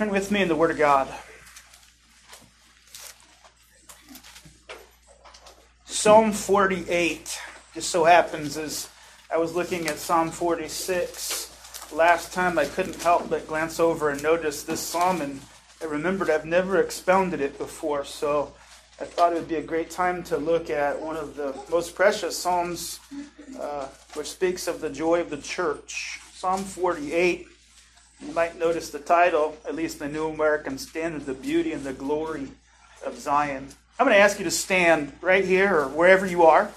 Turn with me in the Word of God. Psalm 48 just so happens as I was looking at Psalm 46 last time, I couldn't help but glance over and notice this psalm, and I remembered I've never expounded it before, so I thought it would be a great time to look at one of the most precious psalms, uh, which speaks of the joy of the church. Psalm 48. You might notice the title, at least the New American Standard, The Beauty and the Glory of Zion. I'm going to ask you to stand right here or wherever you are,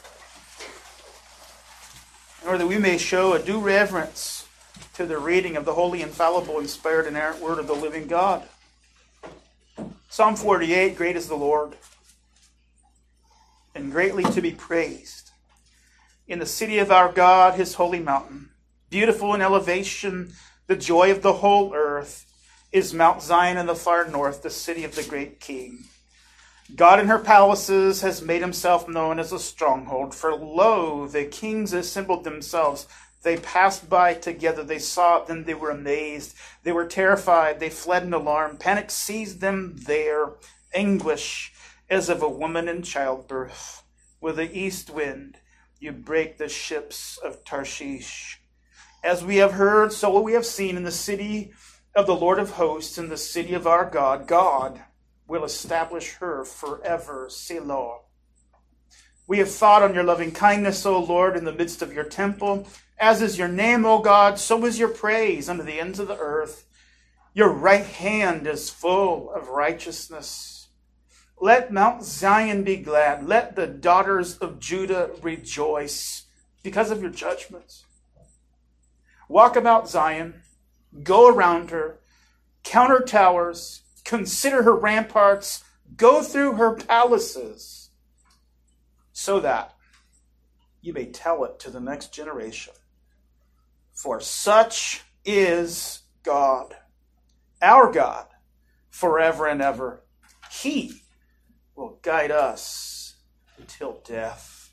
in order that we may show a due reverence to the reading of the holy, infallible, inspired, inerrant word of the living God. Psalm 48 Great is the Lord, and greatly to be praised. In the city of our God, his holy mountain, beautiful in elevation, the joy of the whole earth, is Mount Zion in the far north, the city of the great King. God in her palaces has made himself known as a stronghold. For lo, the kings assembled themselves. They passed by together. They saw it, then they were amazed. They were terrified. They fled in alarm. Panic seized them there. Anguish as of a woman in childbirth. With the east wind, you break the ships of Tarshish. As we have heard, so we have seen in the city of the Lord of hosts, in the city of our God, God will establish her forever. Selah. We have thought on your loving kindness, O Lord, in the midst of your temple. As is your name, O God, so is your praise unto the ends of the earth. Your right hand is full of righteousness. Let Mount Zion be glad. Let the daughters of Judah rejoice because of your judgments. Walk about Zion, go around her, count her towers, consider her ramparts, go through her palaces, so that you may tell it to the next generation. For such is God, our God, forever and ever. He will guide us until death.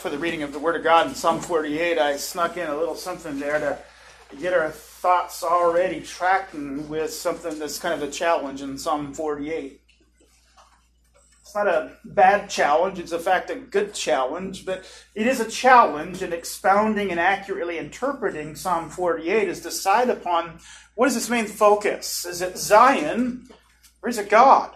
For the reading of the Word of God in Psalm 48, I snuck in a little something there to get our thoughts already tracking with something that's kind of a challenge in Psalm 48. It's not a bad challenge, it's in fact a good challenge, but it is a challenge in expounding and accurately interpreting Psalm 48 is decide upon what is its main focus? Is it Zion or is it God?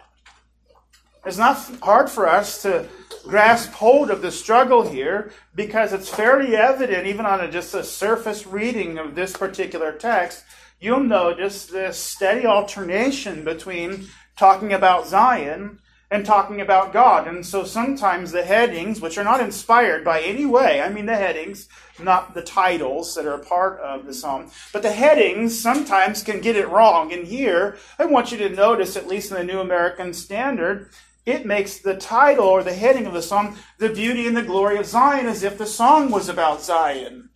It's not hard for us to grasp hold of the struggle here because it's fairly evident, even on a, just a surface reading of this particular text, you'll notice this steady alternation between talking about Zion and talking about God. And so sometimes the headings, which are not inspired by any way, I mean the headings, not the titles that are a part of the psalm, but the headings sometimes can get it wrong. And here, I want you to notice, at least in the New American Standard, it makes the title or the heading of the song the beauty and the glory of Zion as if the song was about Zion.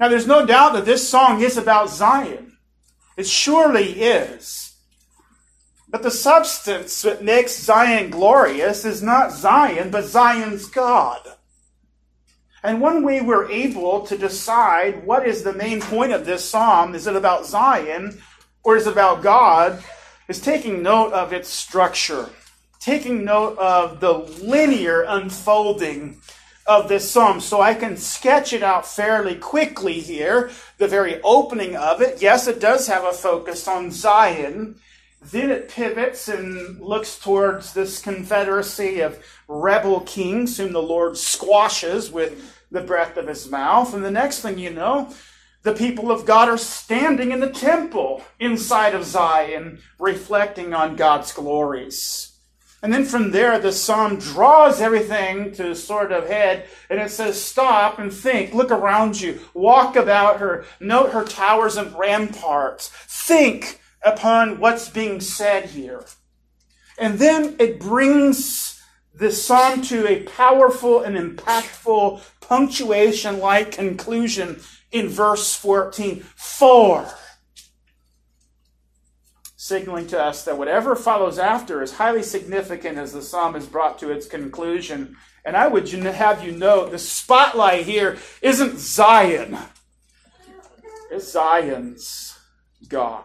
Now, there's no doubt that this song is about Zion. It surely is. But the substance that makes Zion glorious is not Zion, but Zion's God. And one way we're able to decide what is the main point of this psalm, is it about Zion or is it about God, is taking note of its structure taking note of the linear unfolding of this psalm. So I can sketch it out fairly quickly here. The very opening of it, yes, it does have a focus on Zion. Then it pivots and looks towards this confederacy of rebel kings whom the Lord squashes with the breath of his mouth. And the next thing you know, the people of God are standing in the temple inside of Zion, reflecting on God's glories. And then from there, the psalm draws everything to sort of head, and it says, Stop and think, look around you, walk about her, note her towers and ramparts, think upon what's being said here. And then it brings the psalm to a powerful and impactful punctuation like conclusion in verse 14. For signaling to us that whatever follows after is highly significant as the psalm is brought to its conclusion. And I would have you know the spotlight here isn't Zion, it's Zion's God.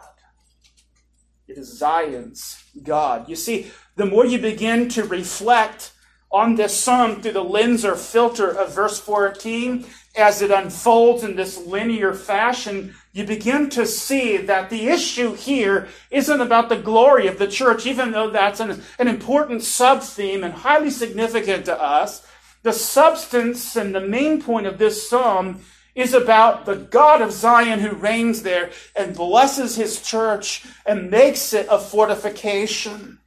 It is Zion's God. You see, the more you begin to reflect on this psalm through the lens or filter of verse 14, as it unfolds in this linear fashion, you begin to see that the issue here isn't about the glory of the church, even though that's an, an important sub theme and highly significant to us. The substance and the main point of this psalm is about the God of Zion who reigns there and blesses his church and makes it a fortification.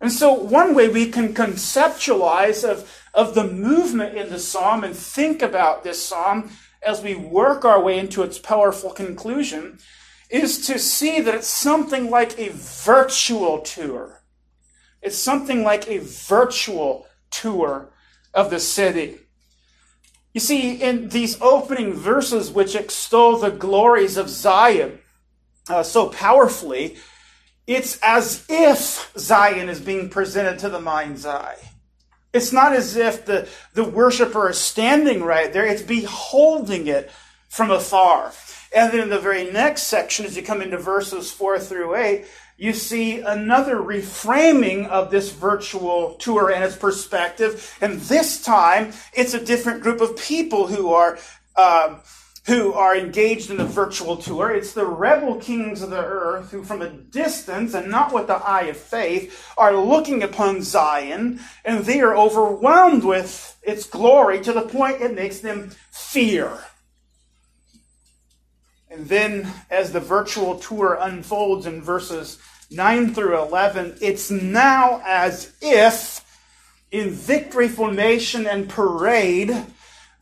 And so, one way we can conceptualize of, of the movement in the psalm and think about this psalm as we work our way into its powerful conclusion is to see that it's something like a virtual tour. It's something like a virtual tour of the city. You see, in these opening verses, which extol the glories of Zion uh, so powerfully, it's as if Zion is being presented to the mind's eye. It's not as if the, the worshiper is standing right there, it's beholding it from afar. And then in the very next section, as you come into verses 4 through 8, you see another reframing of this virtual tour and its perspective. And this time, it's a different group of people who are. Um, who are engaged in the virtual tour. It's the rebel kings of the earth who, from a distance and not with the eye of faith, are looking upon Zion and they are overwhelmed with its glory to the point it makes them fear. And then, as the virtual tour unfolds in verses 9 through 11, it's now as if in victory formation and parade,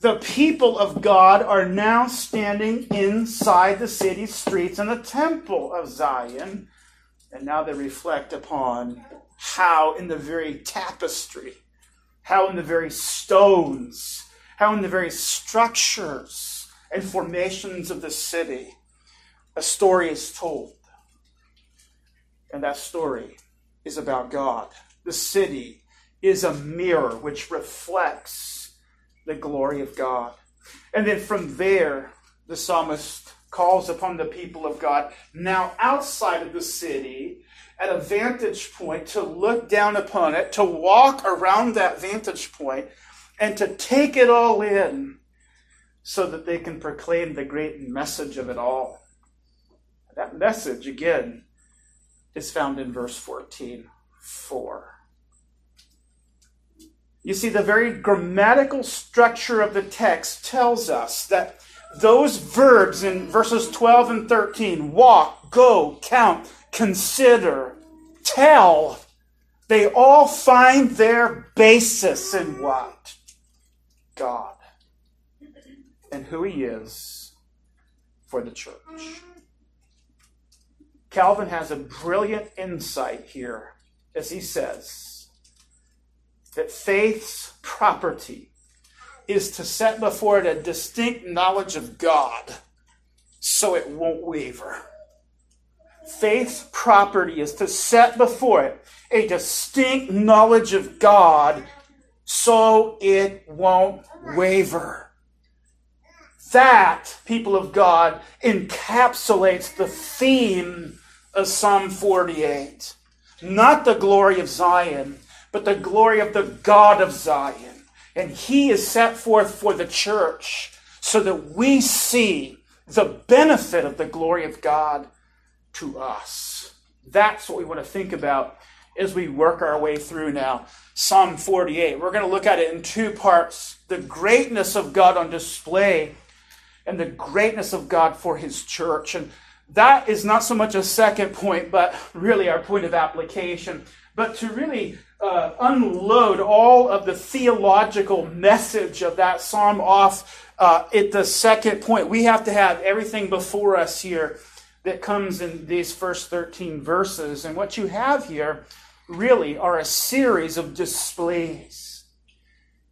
the people of God are now standing inside the city streets and the temple of Zion. And now they reflect upon how, in the very tapestry, how in the very stones, how in the very structures and formations of the city, a story is told. And that story is about God. The city is a mirror which reflects the glory of God. And then from there, the psalmist calls upon the people of God now outside of the city at a vantage point to look down upon it, to walk around that vantage point, and to take it all in so that they can proclaim the great message of it all. That message, again, is found in verse 14 4. You see, the very grammatical structure of the text tells us that those verbs in verses 12 and 13 walk, go, count, consider, tell they all find their basis in what? God and who He is for the church. Calvin has a brilliant insight here as he says, that faith's property is to set before it a distinct knowledge of God so it won't waver. Faith's property is to set before it a distinct knowledge of God so it won't waver. That, people of God, encapsulates the theme of Psalm 48. Not the glory of Zion, but the glory of the God of Zion. And he is set forth for the church so that we see the benefit of the glory of God to us. That's what we want to think about as we work our way through now. Psalm 48. We're going to look at it in two parts the greatness of God on display and the greatness of God for his church. And that is not so much a second point, but really our point of application. But to really uh, unload all of the theological message of that psalm off uh, at the second point. We have to have everything before us here that comes in these first 13 verses. And what you have here really are a series of displays.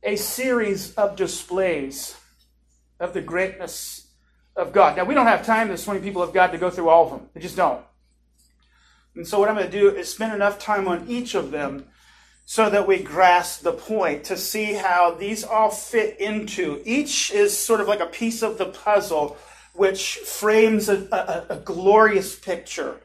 A series of displays of the greatness of God. Now, we don't have time this many people of God to go through all of them. We just don't. And so, what I'm going to do is spend enough time on each of them so that we grasp the point to see how these all fit into. Each is sort of like a piece of the puzzle which frames a, a, a glorious picture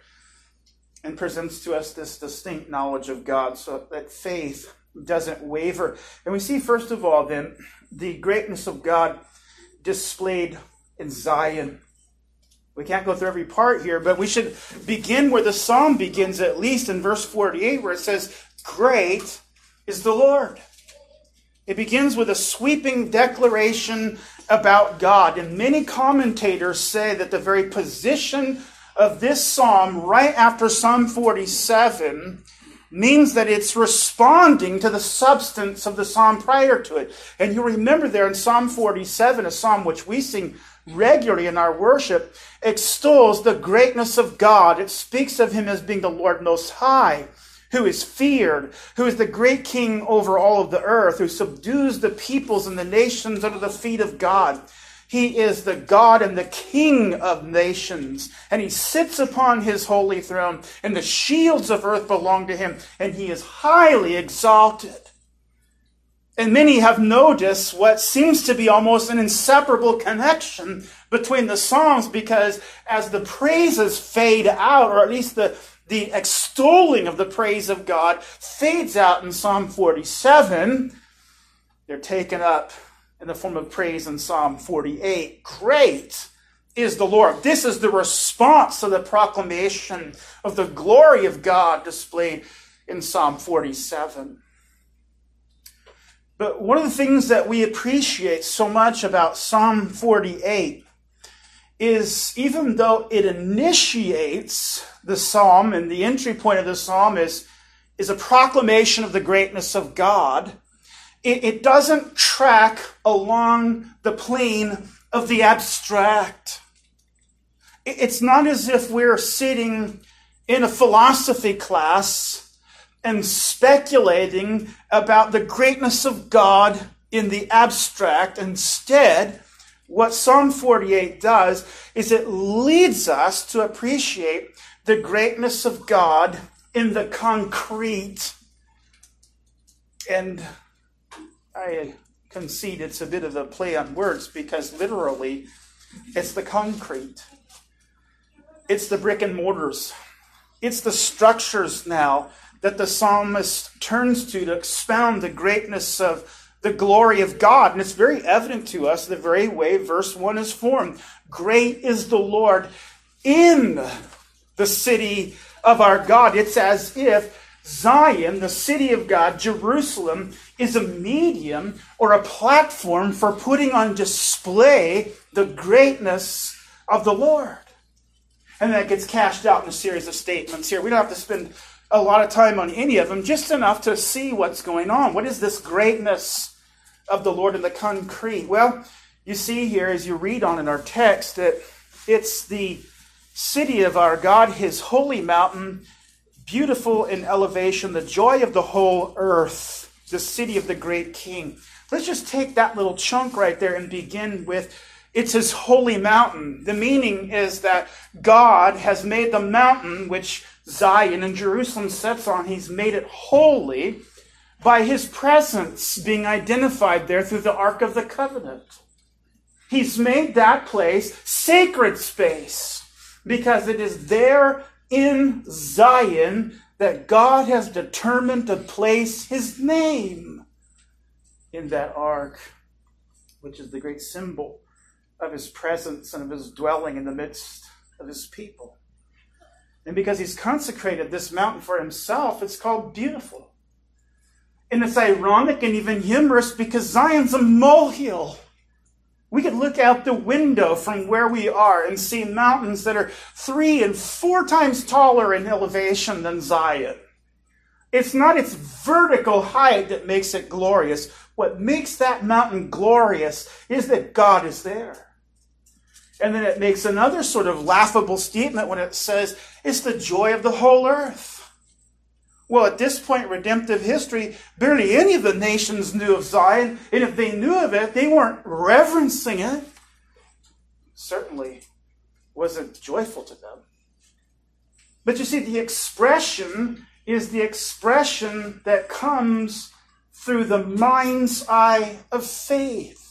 and presents to us this distinct knowledge of God so that faith doesn't waver. And we see, first of all, then, the greatness of God displayed in Zion. We can't go through every part here, but we should begin where the psalm begins, at least in verse 48, where it says, Great is the Lord. It begins with a sweeping declaration about God. And many commentators say that the very position of this psalm, right after Psalm 47, means that it's responding to the substance of the psalm prior to it. And you remember there in Psalm 47, a psalm which we sing regularly in our worship, extols the greatness of God. It speaks of him as being the Lord Most High, who is feared, who is the great king over all of the earth, who subdues the peoples and the nations under the feet of God. He is the God and the King of nations, and he sits upon his holy throne, and the shields of earth belong to him, and he is highly exalted. And many have noticed what seems to be almost an inseparable connection between the Psalms because as the praises fade out, or at least the, the extolling of the praise of God fades out in Psalm 47, they're taken up in the form of praise in Psalm 48. Great is the Lord. This is the response to the proclamation of the glory of God displayed in Psalm 47. But one of the things that we appreciate so much about Psalm 48 is even though it initiates the psalm and the entry point of the psalm is, is a proclamation of the greatness of God, it, it doesn't track along the plane of the abstract. It, it's not as if we're sitting in a philosophy class and speculating about the greatness of God in the abstract. Instead, what Psalm 48 does is it leads us to appreciate the greatness of God in the concrete. And I concede it's a bit of a play on words because literally it's the concrete, it's the brick and mortars, it's the structures now that the psalmist turns to to expound the greatness of the glory of God. And it's very evident to us the very way verse 1 is formed. Great is the Lord in the city of our God. It's as if Zion, the city of God, Jerusalem, is a medium or a platform for putting on display the greatness of the Lord. And that gets cashed out in a series of statements here. We don't have to spend a lot of time on any of them, just enough to see what's going on. What is this greatness of the Lord in the concrete? Well, you see here as you read on in our text that it's the city of our God, his holy mountain, beautiful in elevation, the joy of the whole earth, the city of the great king. Let's just take that little chunk right there and begin with it's his holy mountain. The meaning is that God has made the mountain which Zion and Jerusalem sets on, he's made it holy by his presence being identified there through the Ark of the Covenant. He's made that place sacred space because it is there in Zion that God has determined to place his name in that ark, which is the great symbol of his presence and of his dwelling in the midst of his people. And because he's consecrated this mountain for himself, it's called beautiful. And it's ironic and even humorous because Zion's a molehill. We could look out the window from where we are and see mountains that are three and four times taller in elevation than Zion. It's not its vertical height that makes it glorious. What makes that mountain glorious is that God is there. And then it makes another sort of laughable statement when it says, it's the joy of the whole earth. Well, at this point in redemptive history, barely any of the nations knew of Zion, and if they knew of it, they weren't reverencing it. Certainly wasn't joyful to them. But you see, the expression is the expression that comes through the mind's eye of faith.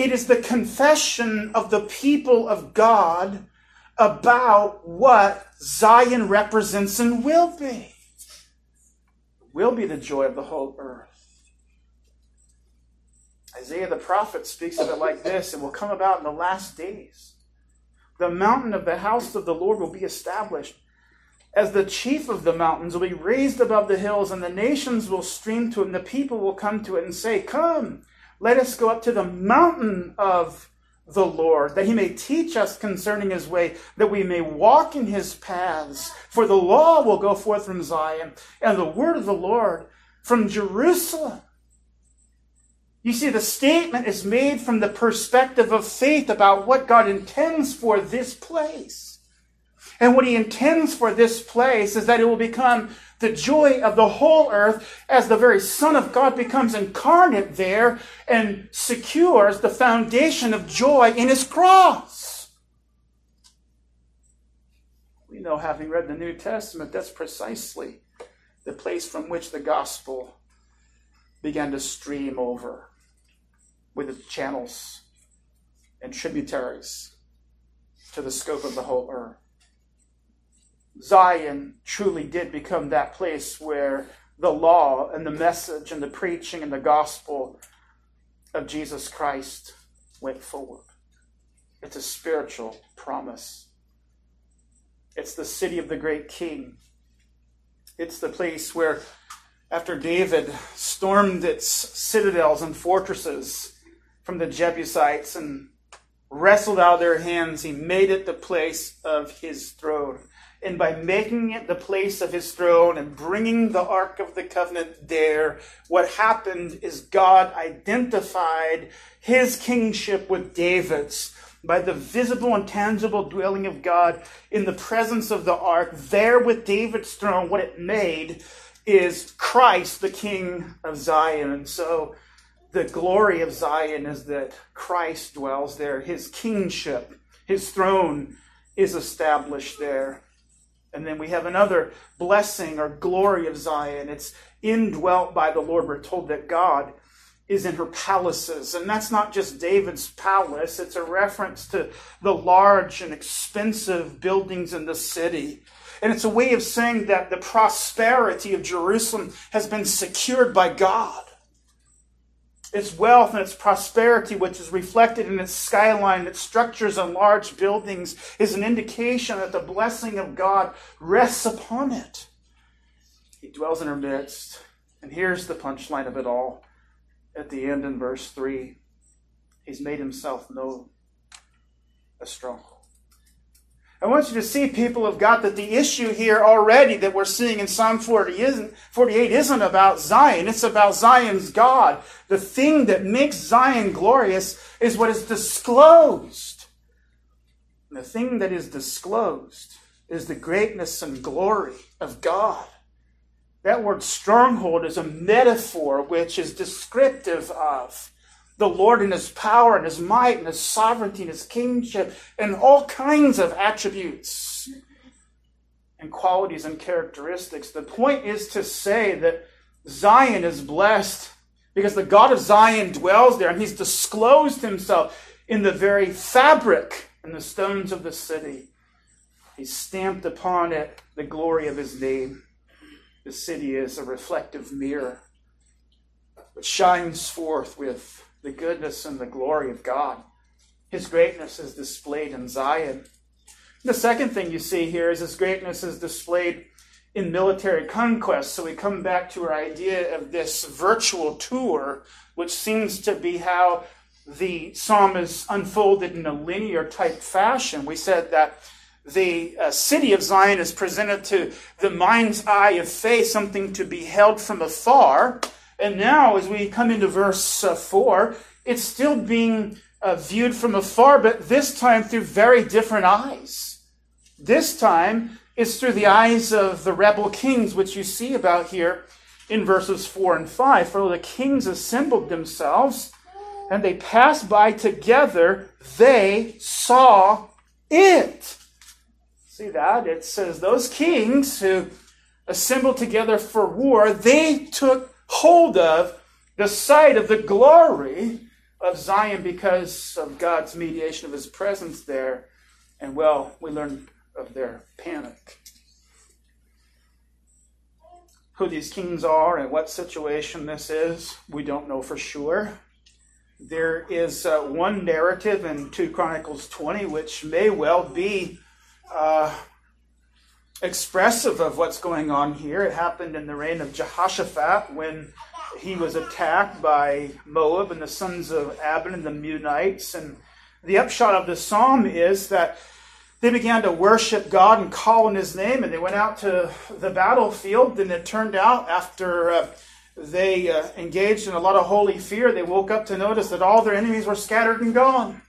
It is the confession of the people of God about what Zion represents and will be. Will be the joy of the whole earth. Isaiah the prophet speaks of it like this it will come about in the last days. The mountain of the house of the Lord will be established as the chief of the mountains will be raised above the hills, and the nations will stream to it, and the people will come to it and say, Come, let us go up to the mountain of the Lord, that he may teach us concerning his way, that we may walk in his paths. For the law will go forth from Zion, and the word of the Lord from Jerusalem. You see, the statement is made from the perspective of faith about what God intends for this place. And what he intends for this place is that it will become the joy of the whole earth as the very Son of God becomes incarnate there and secures the foundation of joy in his cross. We know, having read the New Testament, that's precisely the place from which the gospel began to stream over with its channels and tributaries to the scope of the whole earth. Zion truly did become that place where the law and the message and the preaching and the gospel of Jesus Christ went forward. It's a spiritual promise. It's the city of the great king. It's the place where, after David stormed its citadels and fortresses from the Jebusites and wrestled out their hands, he made it the place of his throne and by making it the place of his throne and bringing the Ark of the Covenant there, what happened is God identified his kingship with David's by the visible and tangible dwelling of God in the presence of the ark, there with David's throne, what it made is Christ, the King of Zion. And so the glory of Zion is that Christ dwells there. His kingship, his throne is established there. And then we have another blessing or glory of Zion. It's indwelt by the Lord. We're told that God is in her palaces. And that's not just David's palace, it's a reference to the large and expensive buildings in the city. And it's a way of saying that the prosperity of Jerusalem has been secured by God. Its wealth and its prosperity, which is reflected in its skyline, its structures and large buildings, is an indication that the blessing of God rests upon it. He dwells in our midst. And here's the punchline of it all at the end in verse 3 He's made himself known, a stronghold. I want you to see, people of God, that the issue here already that we're seeing in Psalm 40 isn't, 48 isn't about Zion. It's about Zion's God. The thing that makes Zion glorious is what is disclosed. And the thing that is disclosed is the greatness and glory of God. That word stronghold is a metaphor which is descriptive of the Lord in his power and his might and his sovereignty and his kingship and all kinds of attributes and qualities and characteristics. The point is to say that Zion is blessed because the God of Zion dwells there and he's disclosed himself in the very fabric and the stones of the city. He's stamped upon it the glory of his name. The city is a reflective mirror which shines forth with the goodness and the glory of God. His greatness is displayed in Zion. The second thing you see here is his greatness is displayed in military conquest. So we come back to our idea of this virtual tour, which seems to be how the psalm is unfolded in a linear type fashion. We said that the uh, city of Zion is presented to the mind's eye of faith, something to be held from afar. And now, as we come into verse uh, 4, it's still being uh, viewed from afar, but this time through very different eyes. This time it's through the eyes of the rebel kings, which you see about here in verses 4 and 5. For the kings assembled themselves and they passed by together, they saw it. See that? It says those kings who assembled together for war, they took hold of the sight of the glory of Zion because of God's mediation of his presence there. And well, we learn of their panic. Who these kings are and what situation this is, we don't know for sure. There is uh, one narrative in 2 Chronicles 20 which may well be uh, expressive of what's going on here. It happened in the reign of Jehoshaphat when he was attacked by Moab and the sons of Ammon and the Meunites. And the upshot of the psalm is that they began to worship God and call on his name, and they went out to the battlefield. And it turned out after uh, they uh, engaged in a lot of holy fear, they woke up to notice that all their enemies were scattered and gone.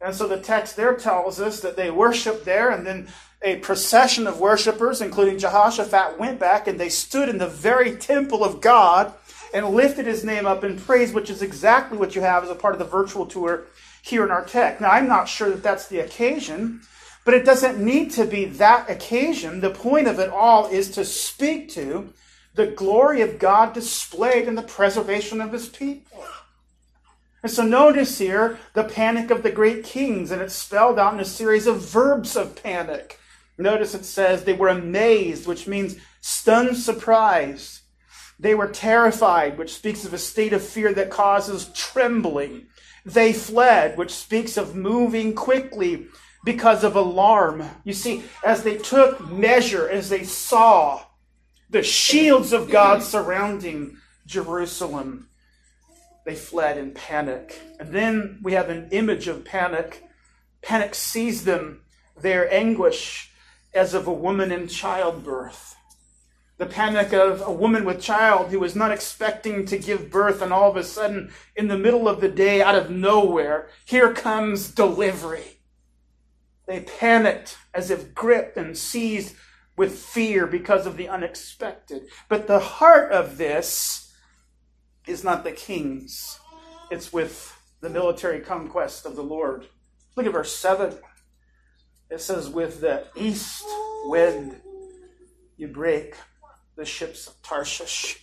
And so the text there tells us that they worshiped there, and then a procession of worshippers, including Jehoshaphat, went back and they stood in the very temple of God and lifted his name up in praise, which is exactly what you have as a part of the virtual tour here in our text. Now, I'm not sure that that's the occasion, but it doesn't need to be that occasion. The point of it all is to speak to the glory of God displayed in the preservation of his people. And so notice here the panic of the great kings, and it's spelled out in a series of verbs of panic. Notice it says they were amazed, which means stunned, surprised. They were terrified, which speaks of a state of fear that causes trembling. They fled, which speaks of moving quickly because of alarm. You see, as they took measure, as they saw the shields of God surrounding Jerusalem, they fled in panic. And then we have an image of panic. Panic seized them, their anguish as of a woman in childbirth. The panic of a woman with child who was not expecting to give birth, and all of a sudden, in the middle of the day, out of nowhere, here comes delivery. They panicked as if gripped and seized with fear because of the unexpected. But the heart of this is not the king's, it's with the military conquest of the Lord. Look at verse 7. It says, With the east wind you break the ships of Tarshish.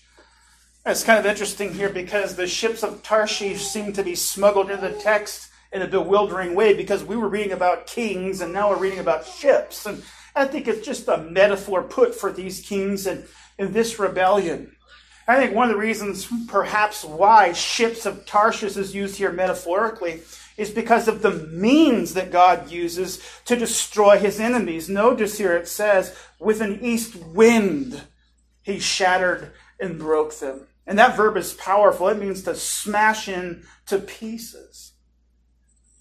It's kind of interesting here because the ships of Tarshish seem to be smuggled into the text in a bewildering way because we were reading about kings and now we're reading about ships. And I think it's just a metaphor put for these kings and in this rebellion. I think one of the reasons, perhaps, why ships of Tarshish is used here metaphorically is because of the means that God uses to destroy his enemies. Notice here it says, with an east wind, he shattered and broke them. And that verb is powerful. It means to smash in to pieces.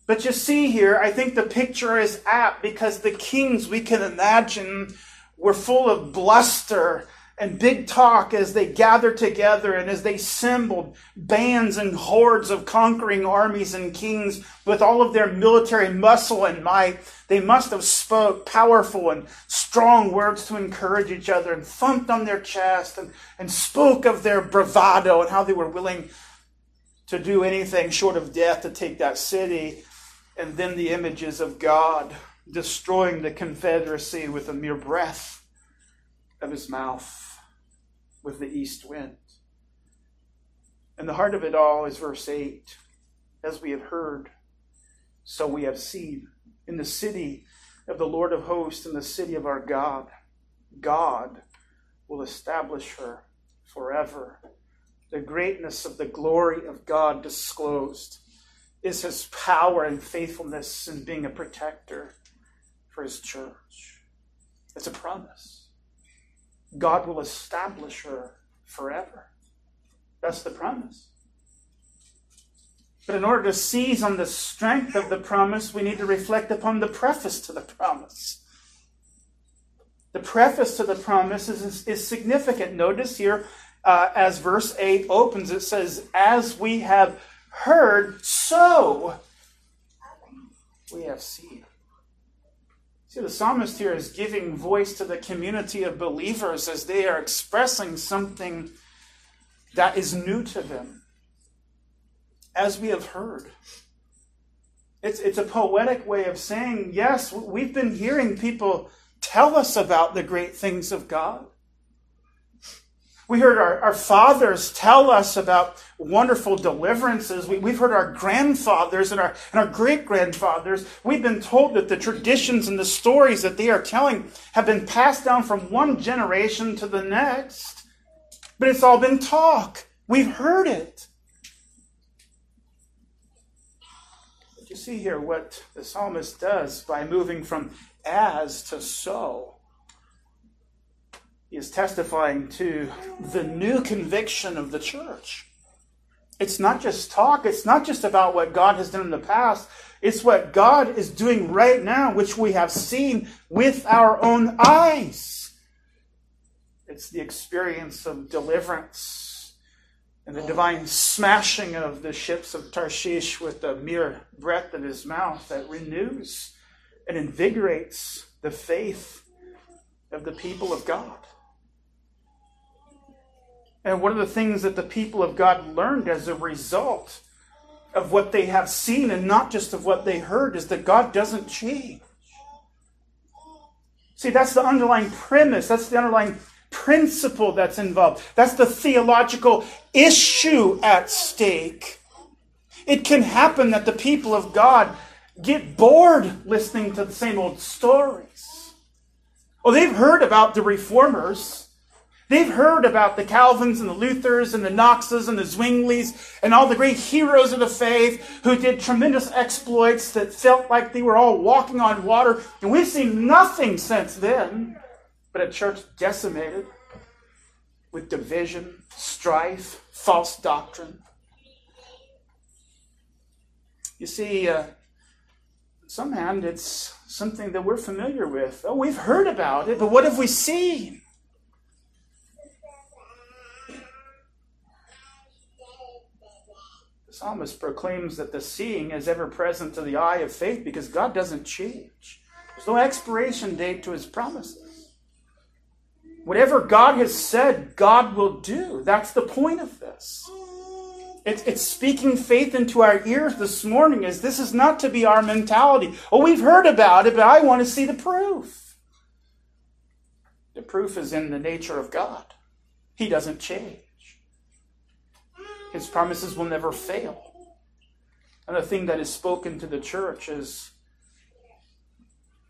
But you see here, I think the picture is apt because the kings we can imagine were full of bluster and big talk as they gathered together and as they assembled bands and hordes of conquering armies and kings with all of their military muscle and might. They must have spoke powerful and strong words to encourage each other and thumped on their chest and, and spoke of their bravado and how they were willing to do anything short of death to take that city. And then the images of god destroying the confederacy with a mere breath of his mouth with the east wind. And the heart of it all is verse 8 As we have heard, so we have seen. In the city of the Lord of hosts, in the city of our God, God will establish her forever. The greatness of the glory of God disclosed is his power and faithfulness in being a protector for his church. It's a promise. God will establish her forever. That's the promise. But in order to seize on the strength of the promise, we need to reflect upon the preface to the promise. The preface to the promise is, is significant. Notice here, uh, as verse 8 opens, it says, As we have heard, so we have seen. See, the psalmist here is giving voice to the community of believers as they are expressing something that is new to them, as we have heard. It's, it's a poetic way of saying, yes, we've been hearing people tell us about the great things of God. We heard our, our fathers tell us about wonderful deliverances. We, have heard our grandfathers and our, and our great grandfathers. We've been told that the traditions and the stories that they are telling have been passed down from one generation to the next. But it's all been talk. We've heard it. But you see here what the psalmist does by moving from as to so. Is testifying to the new conviction of the church. It's not just talk, it's not just about what God has done in the past, it's what God is doing right now, which we have seen with our own eyes. It's the experience of deliverance and the divine smashing of the ships of Tarshish with the mere breath of his mouth that renews and invigorates the faith of the people of God. And one of the things that the people of God learned as a result of what they have seen and not just of what they heard is that God doesn't change. See, that's the underlying premise, that's the underlying principle that's involved. That's the theological issue at stake. It can happen that the people of God get bored listening to the same old stories. Well, they've heard about the reformers. They've heard about the Calvins and the Luthers and the Knoxes and the Zwinglies and all the great heroes of the faith who did tremendous exploits that felt like they were all walking on water. And we've seen nothing since then but a church decimated with division, strife, false doctrine. You see, uh, some hand, it's something that we're familiar with. Oh, we've heard about it, but what have we seen? Psalmist proclaims that the seeing is ever present to the eye of faith because God doesn't change. There's no expiration date to his promises. Whatever God has said, God will do. That's the point of this. It's, it's speaking faith into our ears this morning as this is not to be our mentality. Oh, we've heard about it, but I want to see the proof. The proof is in the nature of God. He doesn't change. His promises will never fail. And the thing that is spoken to the church is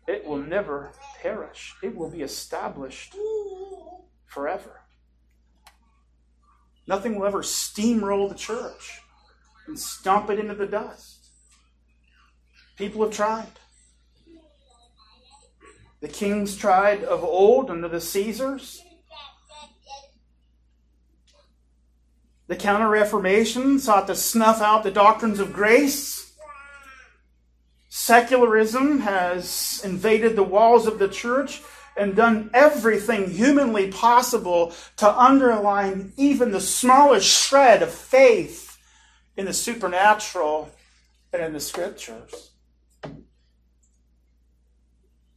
it will never perish, it will be established forever. Nothing will ever steamroll the church and stomp it into the dust. People have tried. The kings tried of old under the Caesars. The Counter Reformation sought to snuff out the doctrines of grace. Secularism has invaded the walls of the church and done everything humanly possible to underline even the smallest shred of faith in the supernatural and in the scriptures.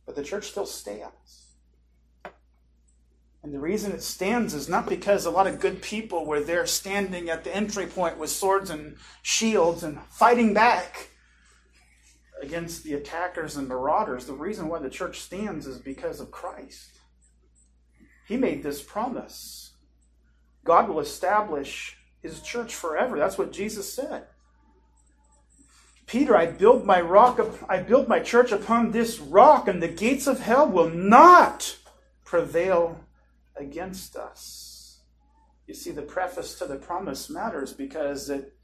But the church still stands. And the reason it stands is not because a lot of good people were there standing at the entry point with swords and shields and fighting back against the attackers and marauders. The reason why the church stands is because of Christ. He made this promise God will establish his church forever. That's what Jesus said. Peter, I build my rock, I build my church upon this rock, and the gates of hell will not prevail against us. You see, the preface to the promise matters because it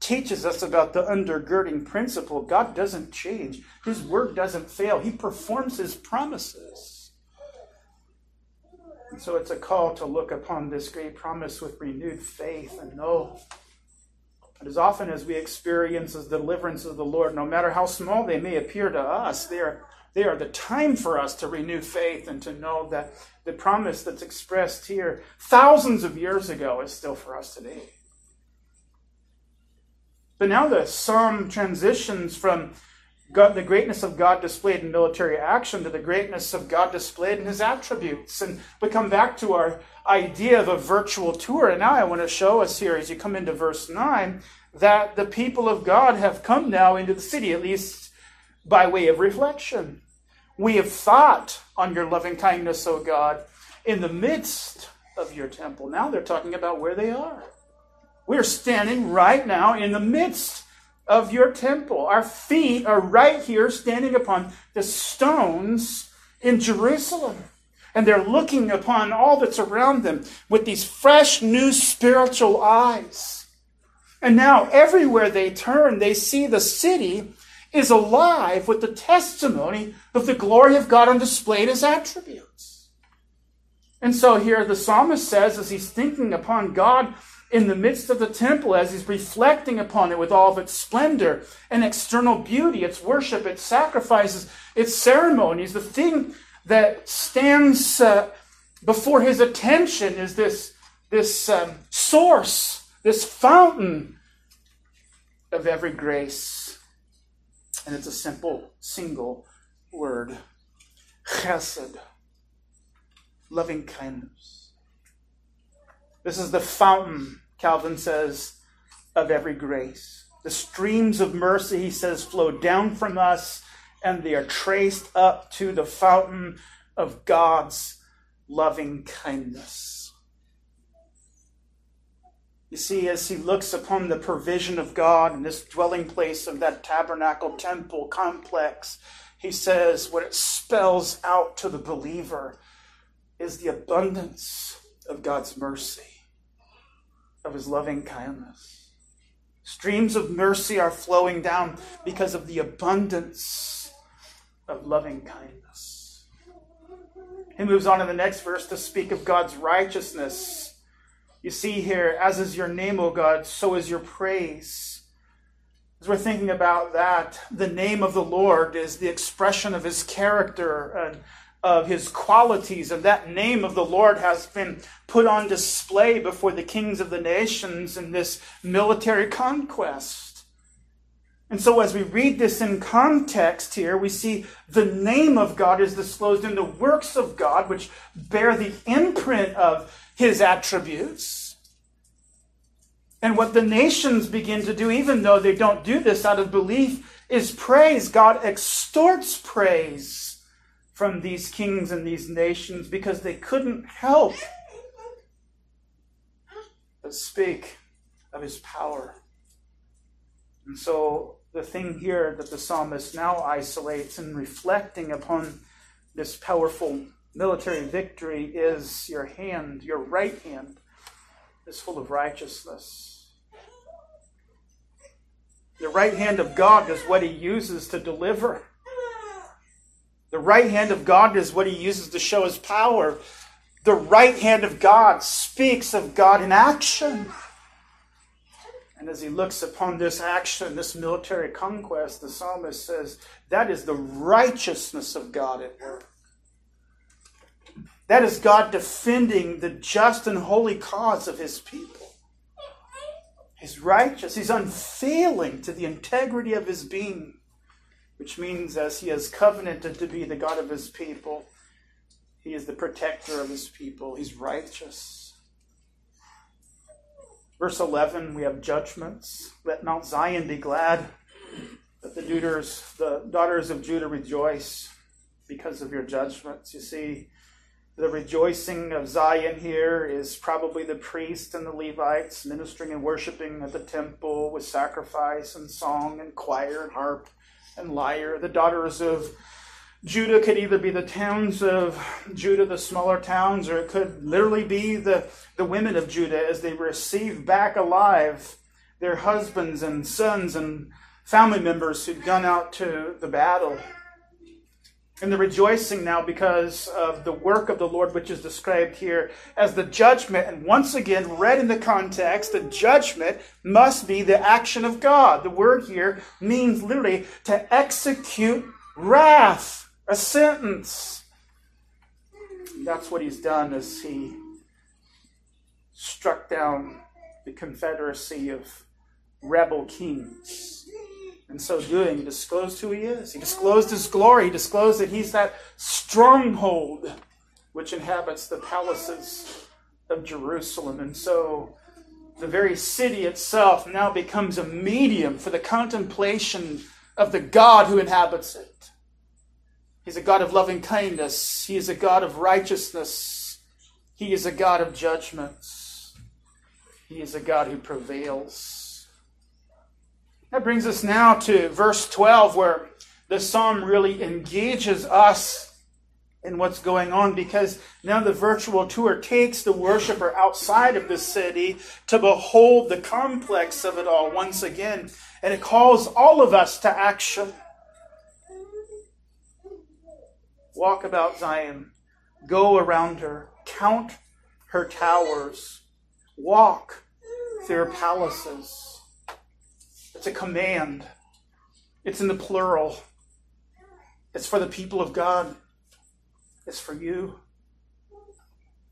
teaches us about the undergirding principle. God doesn't change, His word doesn't fail, He performs His promises. And so it's a call to look upon this great promise with renewed faith and know that as often as we experience the deliverance of the Lord, no matter how small they may appear to us, they are they are the time for us to renew faith and to know that the promise that's expressed here thousands of years ago is still for us today. But now the psalm transitions from God, the greatness of God displayed in military action to the greatness of God displayed in his attributes. And we come back to our idea of a virtual tour. And now I want to show us here, as you come into verse 9, that the people of God have come now into the city, at least by way of reflection. We have thought on your loving kindness, O God, in the midst of your temple. Now they're talking about where they are. We're standing right now in the midst of your temple. Our feet are right here standing upon the stones in Jerusalem. And they're looking upon all that's around them with these fresh, new spiritual eyes. And now, everywhere they turn, they see the city is alive with the testimony of the glory of God on display in his attributes. And so here the psalmist says, as he's thinking upon God in the midst of the temple, as he's reflecting upon it with all of its splendor and external beauty, its worship, its sacrifices, its ceremonies, the thing that stands uh, before his attention is this, this um, source, this fountain of every grace. And it's a simple, single word chesed, loving kindness. This is the fountain, Calvin says, of every grace. The streams of mercy, he says, flow down from us and they are traced up to the fountain of God's loving kindness. You see, as he looks upon the provision of God in this dwelling place of that tabernacle temple complex, he says what it spells out to the believer is the abundance of God's mercy, of his loving kindness. Streams of mercy are flowing down because of the abundance of loving kindness. He moves on in the next verse to speak of God's righteousness. You see here, as is your name, O God, so is your praise. As we're thinking about that, the name of the Lord is the expression of his character and of his qualities, and that name of the Lord has been put on display before the kings of the nations in this military conquest. And so, as we read this in context here, we see the name of God is disclosed in the works of God, which bear the imprint of his attributes. And what the nations begin to do, even though they don't do this out of belief, is praise. God extorts praise from these kings and these nations because they couldn't help but speak of his power. And so the thing here that the psalmist now isolates in reflecting upon this powerful military victory is your hand, your right hand, is full of righteousness. The right hand of God is what he uses to deliver. The right hand of God is what he uses to show his power. The right hand of God speaks of God in action. And as he looks upon this action, this military conquest, the psalmist says, that is the righteousness of God at work. That is God defending the just and holy cause of his people. He's righteous. He's unfailing to the integrity of his being, which means as he has covenanted to be the God of his people, he is the protector of his people. He's righteous. Verse 11, we have judgments. Let Mount Zion be glad. Let the daughters, the daughters of Judah rejoice because of your judgments. You see, the rejoicing of Zion here is probably the priests and the Levites ministering and worshiping at the temple with sacrifice and song and choir and harp and lyre. The daughters of Judah could either be the towns of Judah, the smaller towns, or it could literally be the, the women of Judah as they receive back alive their husbands and sons and family members who'd gone out to the battle. And the rejoicing now because of the work of the Lord, which is described here as the judgment. And once again, read in the context, the judgment must be the action of God. The word here means literally to execute wrath a sentence. That's what he's done as he struck down the confederacy of rebel kings. In so doing, he disclosed who he is. He disclosed his glory. He disclosed that he's that stronghold which inhabits the palaces of Jerusalem. And so the very city itself now becomes a medium for the contemplation of the God who inhabits it. He's a God of loving kindness. He is a God of righteousness. He is a God of judgments. He is a God who prevails. That brings us now to verse 12, where the psalm really engages us in what's going on because now the virtual tour takes the worshiper outside of the city to behold the complex of it all once again. And it calls all of us to action. Walk about Zion, go around her, count her towers, walk through her palaces. It's a command, it's in the plural, it's for the people of God, it's for you.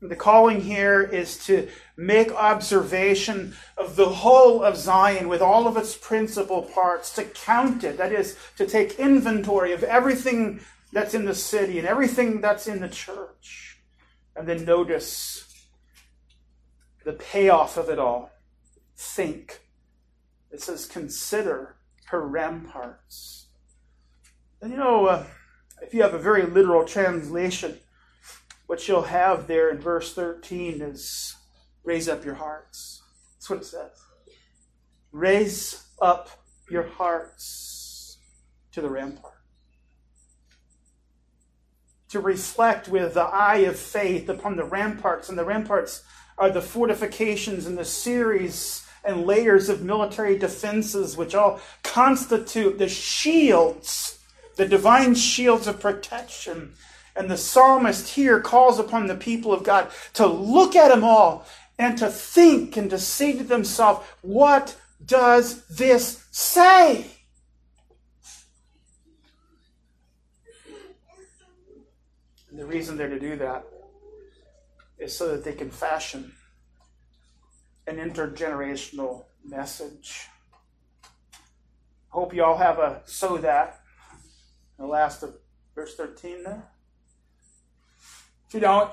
The calling here is to make observation of the whole of Zion with all of its principal parts, to count it, that is, to take inventory of everything that's in the city and everything that's in the church, and then notice the payoff of it all. Think. It says, consider her ramparts. And you know, uh, if you have a very literal translation, what you'll have there in verse 13 is raise up your hearts. That's what it says. Raise up your hearts to the rampart. To reflect with the eye of faith upon the ramparts, and the ramparts are the fortifications and the series and layers of military defenses which all constitute the shields, the divine shields of protection. And the psalmist here calls upon the people of God to look at them all and to think and to say to themselves, what does this say? And the reason they're to do that is so that they can fashion an intergenerational message. Hope you all have a so that. The last of verse 13 there. If you don't,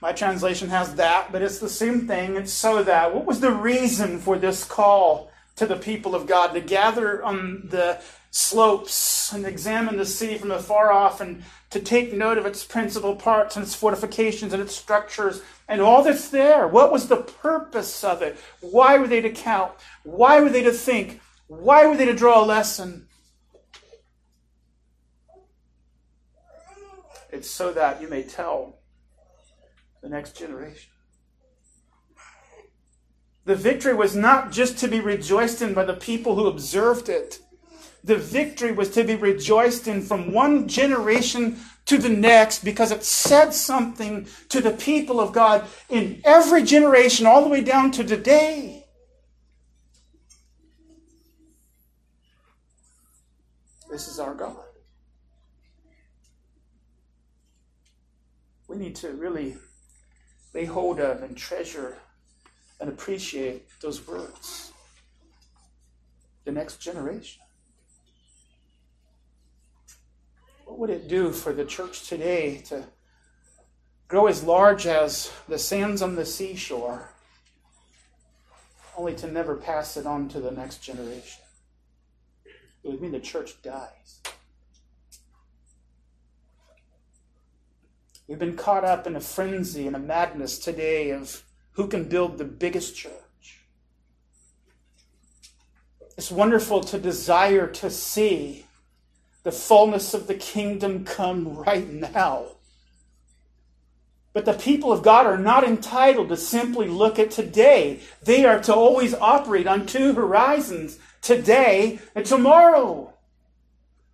my translation has that, but it's the same thing. It's so that. What was the reason for this call to the people of God to gather on the slopes and examine the sea from afar off and to take note of its principal parts and its fortifications and its structures and all that's there. What was the purpose of it? Why were they to count? Why were they to think? Why were they to draw a lesson? It's so that you may tell the next generation. The victory was not just to be rejoiced in by the people who observed it the victory was to be rejoiced in from one generation to the next because it said something to the people of God in every generation, all the way down to today. This is our God. We need to really lay hold of and treasure and appreciate those words. The next generation. What would it do for the church today to grow as large as the sands on the seashore, only to never pass it on to the next generation? It would mean the church dies. We've been caught up in a frenzy and a madness today of who can build the biggest church. It's wonderful to desire to see the fullness of the kingdom come right now. But the people of God are not entitled to simply look at today. They are to always operate on two horizons today and tomorrow.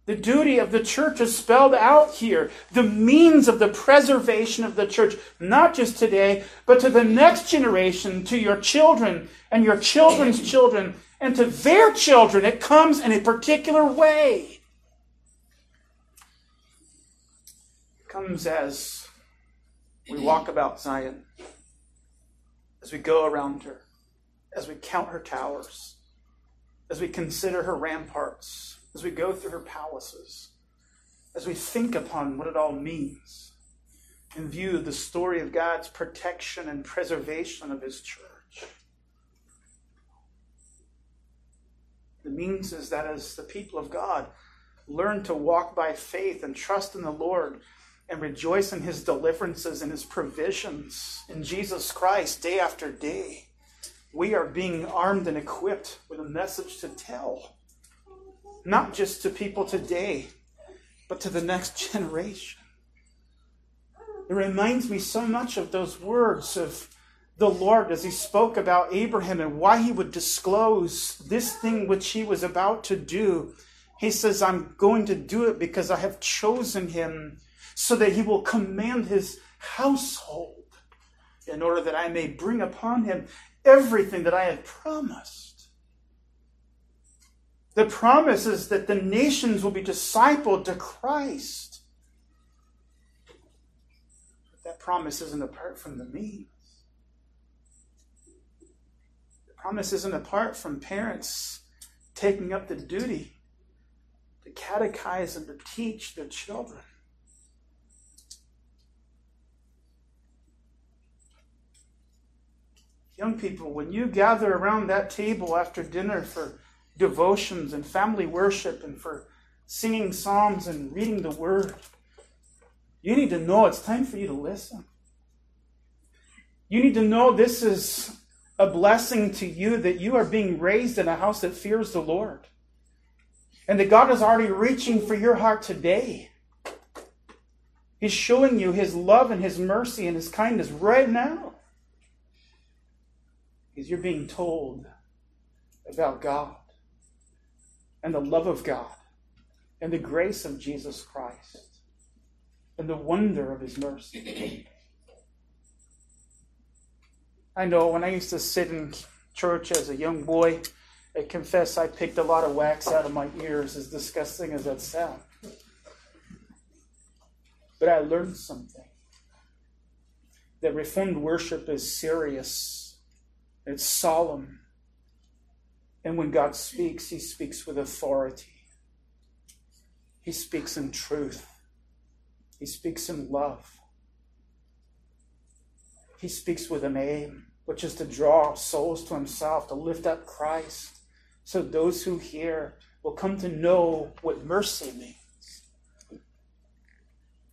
The duty of the church is spelled out here. The means of the preservation of the church, not just today, but to the next generation, to your children and your children's children, and to their children. It comes in a particular way. Comes as we mm-hmm. walk about Zion, as we go around her, as we count her towers, as we consider her ramparts, as we go through her palaces, as we think upon what it all means in view of the story of God's protection and preservation of his church. The means is that as the people of God learn to walk by faith and trust in the Lord, and rejoice in his deliverances and his provisions in Jesus Christ day after day. We are being armed and equipped with a message to tell, not just to people today, but to the next generation. It reminds me so much of those words of the Lord as he spoke about Abraham and why he would disclose this thing which he was about to do. He says, I'm going to do it because I have chosen him so that he will command his household in order that I may bring upon him everything that I have promised. The promise is that the nations will be discipled to Christ. But that promise isn't apart from the means. The promise isn't apart from parents taking up the duty to catechize and to teach their children. Young people, when you gather around that table after dinner for devotions and family worship and for singing psalms and reading the word, you need to know it's time for you to listen. You need to know this is a blessing to you that you are being raised in a house that fears the Lord. And that God is already reaching for your heart today. He's showing you His love and His mercy and His kindness right now. Because you're being told about God and the love of God and the grace of Jesus Christ and the wonder of His mercy. I know when I used to sit in church as a young boy, I confess I picked a lot of wax out of my ears, as disgusting as that sounds. But I learned something that Reformed worship is serious, it's solemn. And when God speaks, He speaks with authority, He speaks in truth, He speaks in love. He speaks with an aim, which is to draw souls to Himself, to lift up Christ, so those who hear will come to know what mercy means.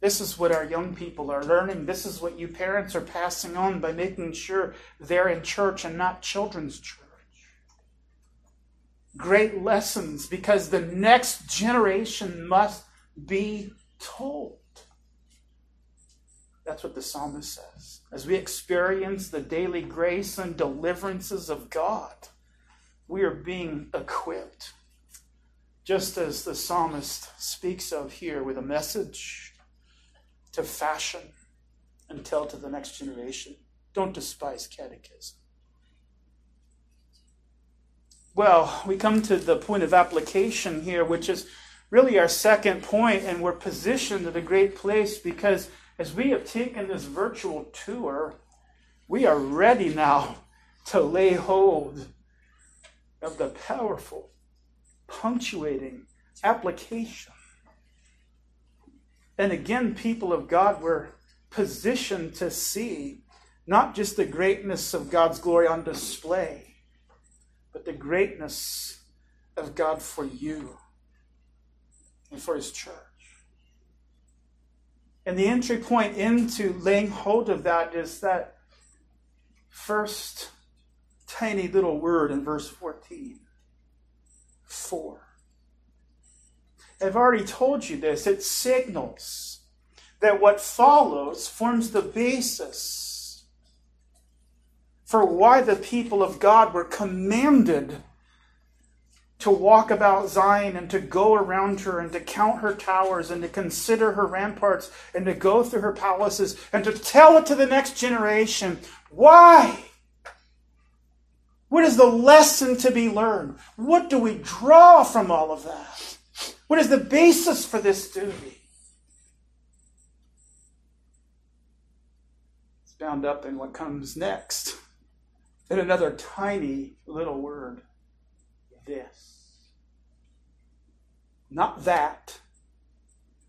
This is what our young people are learning. This is what you parents are passing on by making sure they're in church and not children's church. Great lessons because the next generation must be told. That's what the psalmist says. As we experience the daily grace and deliverances of God, we are being equipped, just as the psalmist speaks of here, with a message to fashion and tell to the next generation. Don't despise catechism. Well, we come to the point of application here, which is really our second point, and we're positioned at a great place because as we have taken this virtual tour, we are ready now to lay hold of the powerful, punctuating application. And again, people of God were positioned to see not just the greatness of God's glory on display, but the greatness of God for you and for His church. And the entry point into laying hold of that is that first tiny little word in verse 14 for. I've already told you this. It signals that what follows forms the basis for why the people of God were commanded to walk about Zion and to go around her and to count her towers and to consider her ramparts and to go through her palaces and to tell it to the next generation. Why? What is the lesson to be learned? What do we draw from all of that? What is the basis for this duty? It's bound up in what comes next. In another tiny little word this. Not that,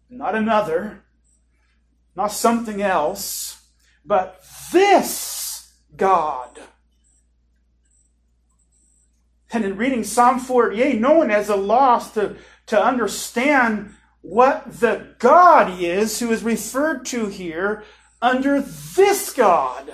not another, not something else, but this God. And in reading Psalm 48, no one has a loss to, to understand what the God is who is referred to here under this God.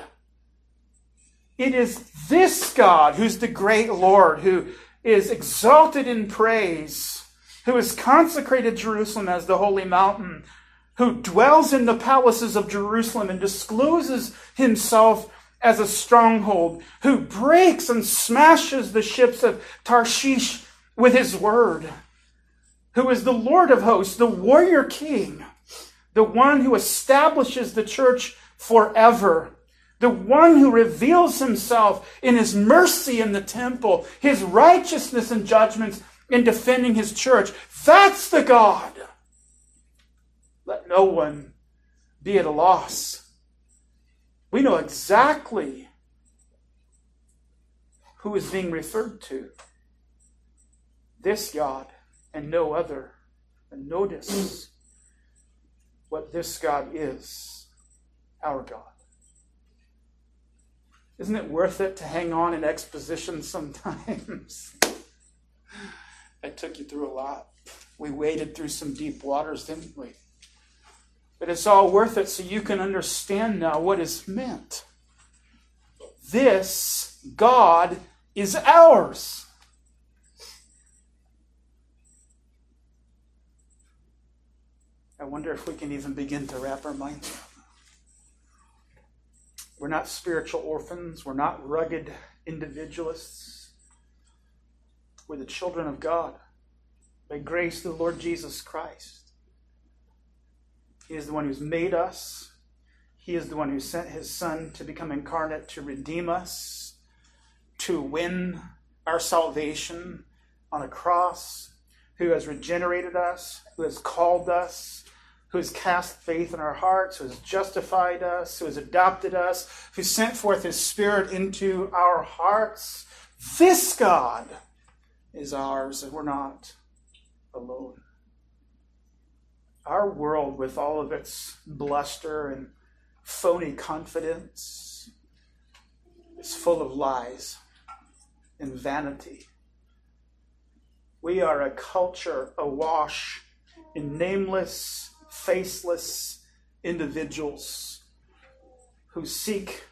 It is this God who's the great Lord, who is exalted in praise, who has consecrated Jerusalem as the holy mountain, who dwells in the palaces of Jerusalem and discloses himself as a stronghold, who breaks and smashes the ships of Tarshish with his word, who is the Lord of hosts, the warrior king, the one who establishes the church forever, the one who reveals himself in his mercy in the temple, his righteousness and judgments in defending his church. That's the God. Let no one be at a loss. We know exactly who is being referred to. This God and no other. And notice what this God is our God. Isn't it worth it to hang on in exposition sometimes? I took you through a lot. We waded through some deep waters, didn't we? But it's all worth it so you can understand now what is meant. This God is ours. I wonder if we can even begin to wrap our minds around we're not spiritual orphans. We're not rugged individualists. We're the children of God by grace through the Lord Jesus Christ. He is the one who's made us. He is the one who sent his Son to become incarnate to redeem us, to win our salvation on a cross, who has regenerated us, who has called us, who has cast faith in our hearts, who has justified us, who has adopted us, who sent forth his Spirit into our hearts. This God is ours, and we're not alone. Our world, with all of its bluster and phony confidence, is full of lies and vanity. We are a culture awash in nameless faceless individuals who seek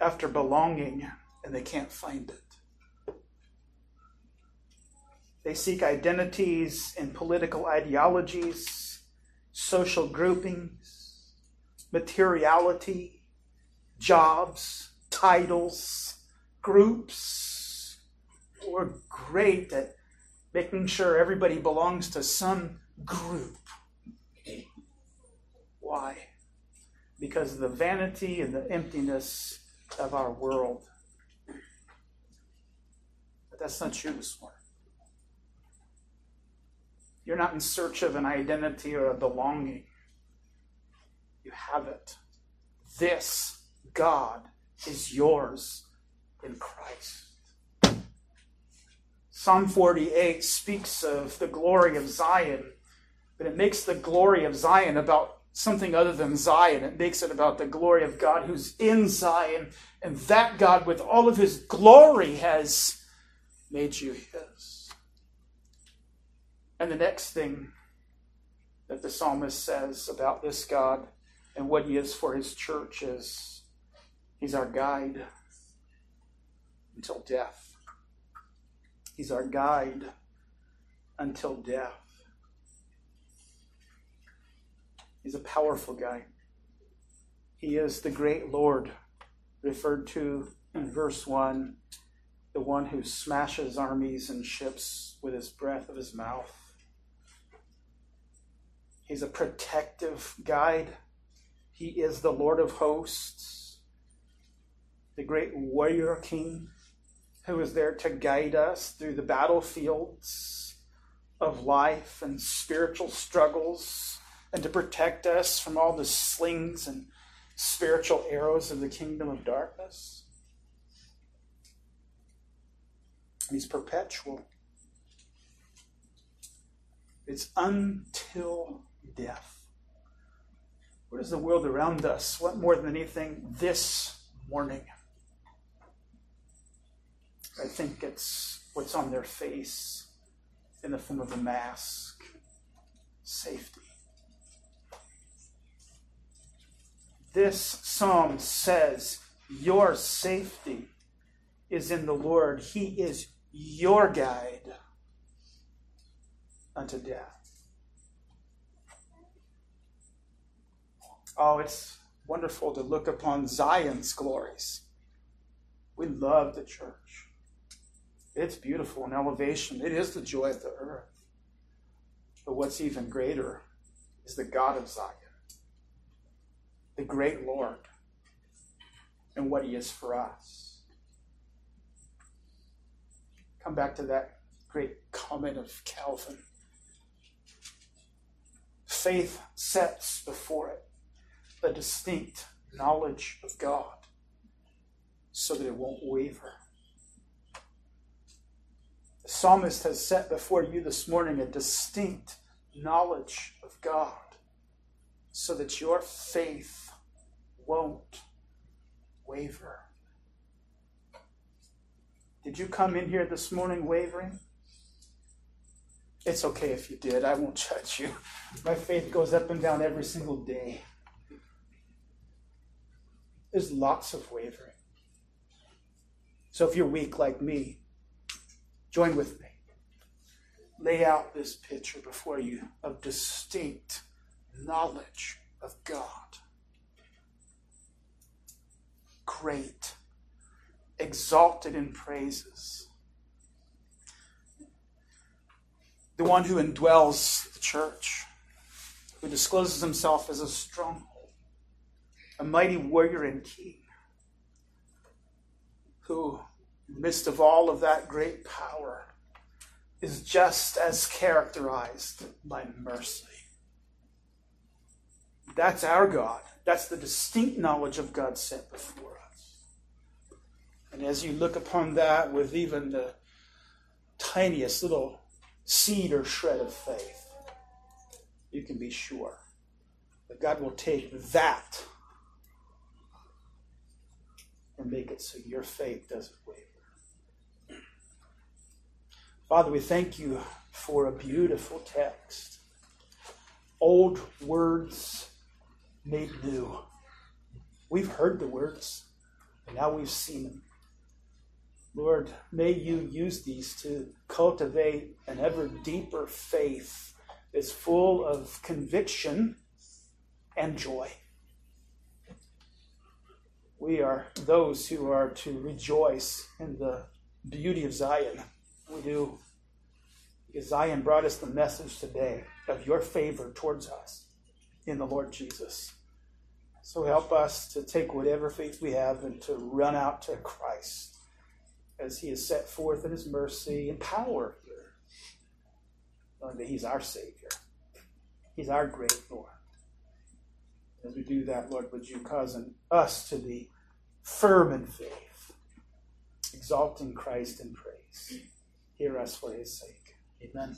after belonging and they can't find it. They seek identities in political ideologies, social groupings, materiality, jobs, titles, groups. We're great at making sure everybody belongs to some group. Why? Because of the vanity and the emptiness of our world. But that's not you this morning. You're not in search of an identity or a belonging. You have it. This God is yours in Christ. Psalm 48 speaks of the glory of Zion, but it makes the glory of Zion about something other than Zion. It makes it about the glory of God who's in Zion, and that God, with all of his glory, has made you his. And the next thing that the psalmist says about this God and what he is for his church is he's our guide until death. He's our guide until death. He's a powerful guy. He is the great Lord, referred to in verse 1, the one who smashes armies and ships with his breath of his mouth. He's a protective guide. He is the Lord of hosts, the great warrior king who is there to guide us through the battlefields of life and spiritual struggles and to protect us from all the slings and spiritual arrows of the kingdom of darkness. And he's perpetual. It's until death. What is the world around us? What more than anything this morning? I think it's what's on their face in the form of a mask safety. This psalm says, Your safety is in the Lord. He is your guide unto death. Oh, it's wonderful to look upon Zion's glories. We love the church. It's beautiful in elevation. It is the joy of the earth. But what's even greater is the God of Zion, the great Lord, and what He is for us. Come back to that great comment of Calvin. Faith sets before it a distinct knowledge of God so that it won't waver. The psalmist has set before you this morning a distinct knowledge of God so that your faith won't waver. Did you come in here this morning wavering? It's okay if you did. I won't judge you. My faith goes up and down every single day. There's lots of wavering. So if you're weak like me, join with me. Lay out this picture before you of distinct knowledge of God. Great, exalted in praises. The one who indwells the church, who discloses himself as a stronghold a mighty warrior and king who, in the midst of all of that great power, is just as characterized by mercy. That's our God. That's the distinct knowledge of God set before us. And as you look upon that with even the tiniest little seed or shred of faith, you can be sure that God will take that and make it so your faith doesn't waver. Father, we thank you for a beautiful text. Old words made new. We've heard the words, and now we've seen them. Lord, may you use these to cultivate an ever deeper faith that's full of conviction and joy we are those who are to rejoice in the beauty of Zion. We do. Because Zion brought us the message today of your favor towards us in the Lord Jesus. So help us to take whatever faith we have and to run out to Christ as he is set forth in his mercy and power here. Knowing that he's our Savior. He's our great Lord. As we do that, Lord, would you cause us to be firm in faith, exalting Christ in praise? Hear us for his sake. Amen.